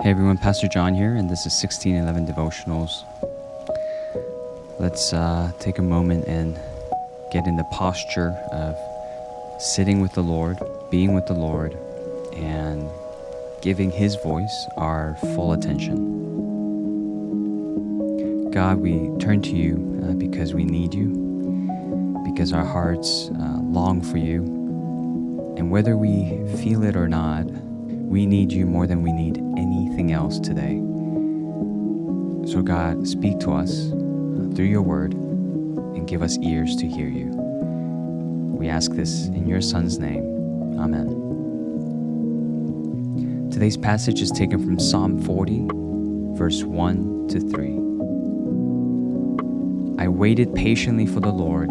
Hey everyone, Pastor John here, and this is 1611 Devotionals. Let's uh, take a moment and get in the posture of sitting with the Lord, being with the Lord, and giving His voice our full attention. God, we turn to you uh, because we need you, because our hearts uh, long for you, and whether we feel it or not, we need you more than we need anything else today. So, God, speak to us uh, through your word and give us ears to hear you. We ask this in your Son's name. Amen. Today's passage is taken from Psalm 40, verse 1 to 3. I waited patiently for the Lord.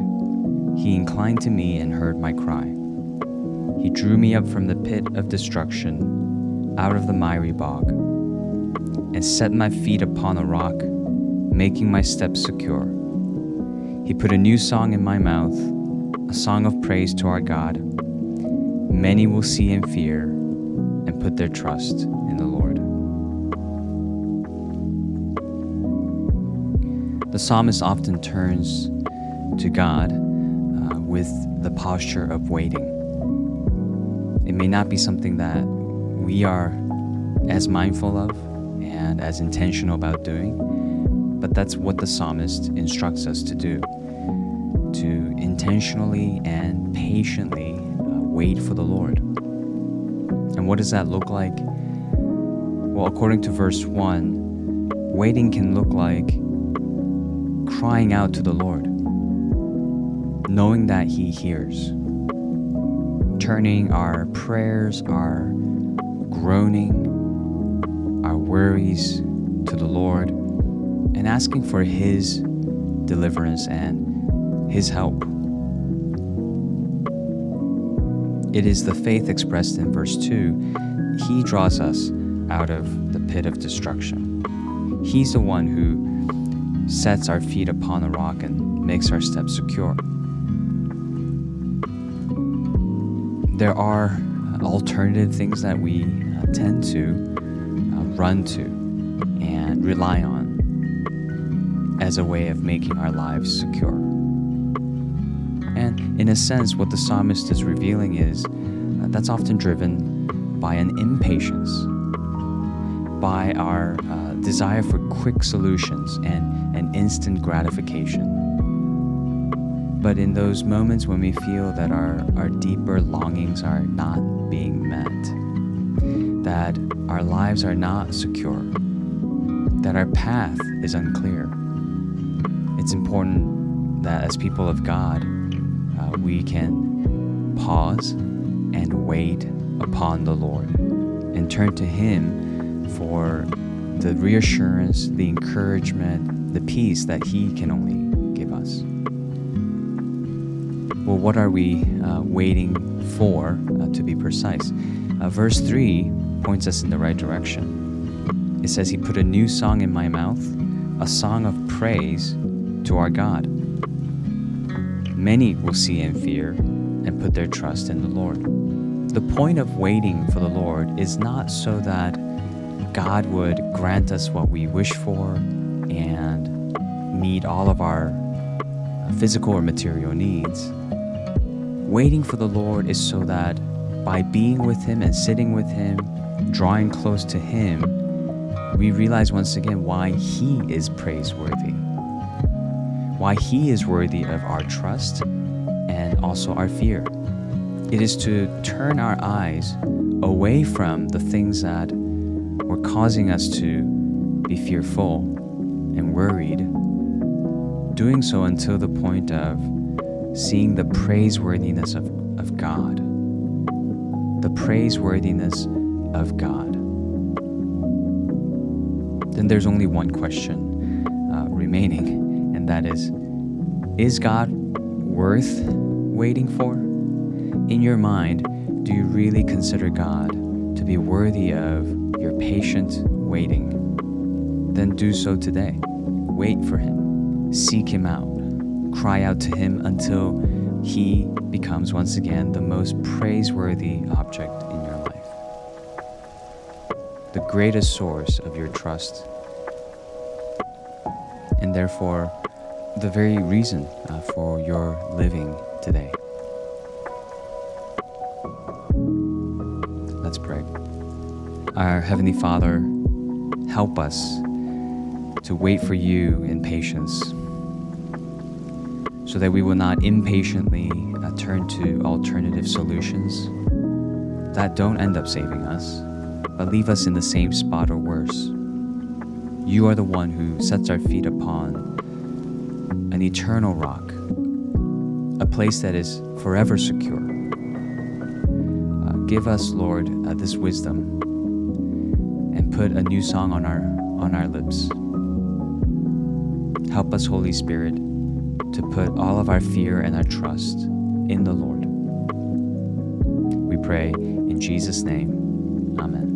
He inclined to me and heard my cry. He drew me up from the pit of destruction out of the miry bog, and set my feet upon a rock, making my steps secure. He put a new song in my mouth, a song of praise to our God. Many will see and fear and put their trust in the Lord. The psalmist often turns to God uh, with the posture of waiting. It may not be something that we are as mindful of and as intentional about doing, but that's what the psalmist instructs us to do to intentionally and patiently uh, wait for the Lord. And what does that look like? Well, according to verse 1, waiting can look like crying out to the Lord, knowing that He hears, turning our prayers, our groaning, our worries to the Lord, and asking for His deliverance and His help. It is the faith expressed in verse 2. He draws us out of the pit of destruction. He's the one who sets our feet upon a rock and makes our steps secure. There are alternative things that we tend to uh, run to and rely on as a way of making our lives secure. And in a sense, what the psalmist is revealing is uh, that's often driven by an impatience, by our uh, desire for quick solutions and an instant gratification. But in those moments when we feel that our, our deeper longings are not being met, that our lives are not secure, that our path is unclear. It's important that as people of God, uh, we can pause and wait upon the Lord and turn to Him for the reassurance, the encouragement, the peace that He can only give us. Well, what are we uh, waiting for, uh, to be precise? Uh, verse 3 points us in the right direction. It says, He put a new song in my mouth, a song of praise to our God. Many will see and fear and put their trust in the Lord. The point of waiting for the Lord is not so that God would grant us what we wish for and meet all of our physical or material needs. Waiting for the Lord is so that by being with Him and sitting with Him drawing close to Him, we realize once again why He is praiseworthy, why He is worthy of our trust and also our fear. It is to turn our eyes away from the things that were causing us to be fearful and worried, doing so until the point of seeing the praiseworthiness of, of God, the praiseworthiness of God. Then there's only one question uh, remaining, and that is Is God worth waiting for? In your mind, do you really consider God to be worthy of your patient waiting? Then do so today. Wait for Him, seek Him out, cry out to Him until He becomes once again the most praiseworthy object the greatest source of your trust, and therefore the very reason uh, for your living today. Let's pray. Our Heavenly Father, help us to wait for you in patience so that we will not impatiently uh, turn to alternative solutions that don't end up saving us, but leave us in the same spot or worse. You are the one who sets our feet upon an eternal rock, a place that is forever secure. Uh, give us, Lord, uh, this wisdom and put a new song on our on our lips. Help us, Holy Spirit, to put all of our fear and our trust in the Lord. We pray in Jesus' name. Amen.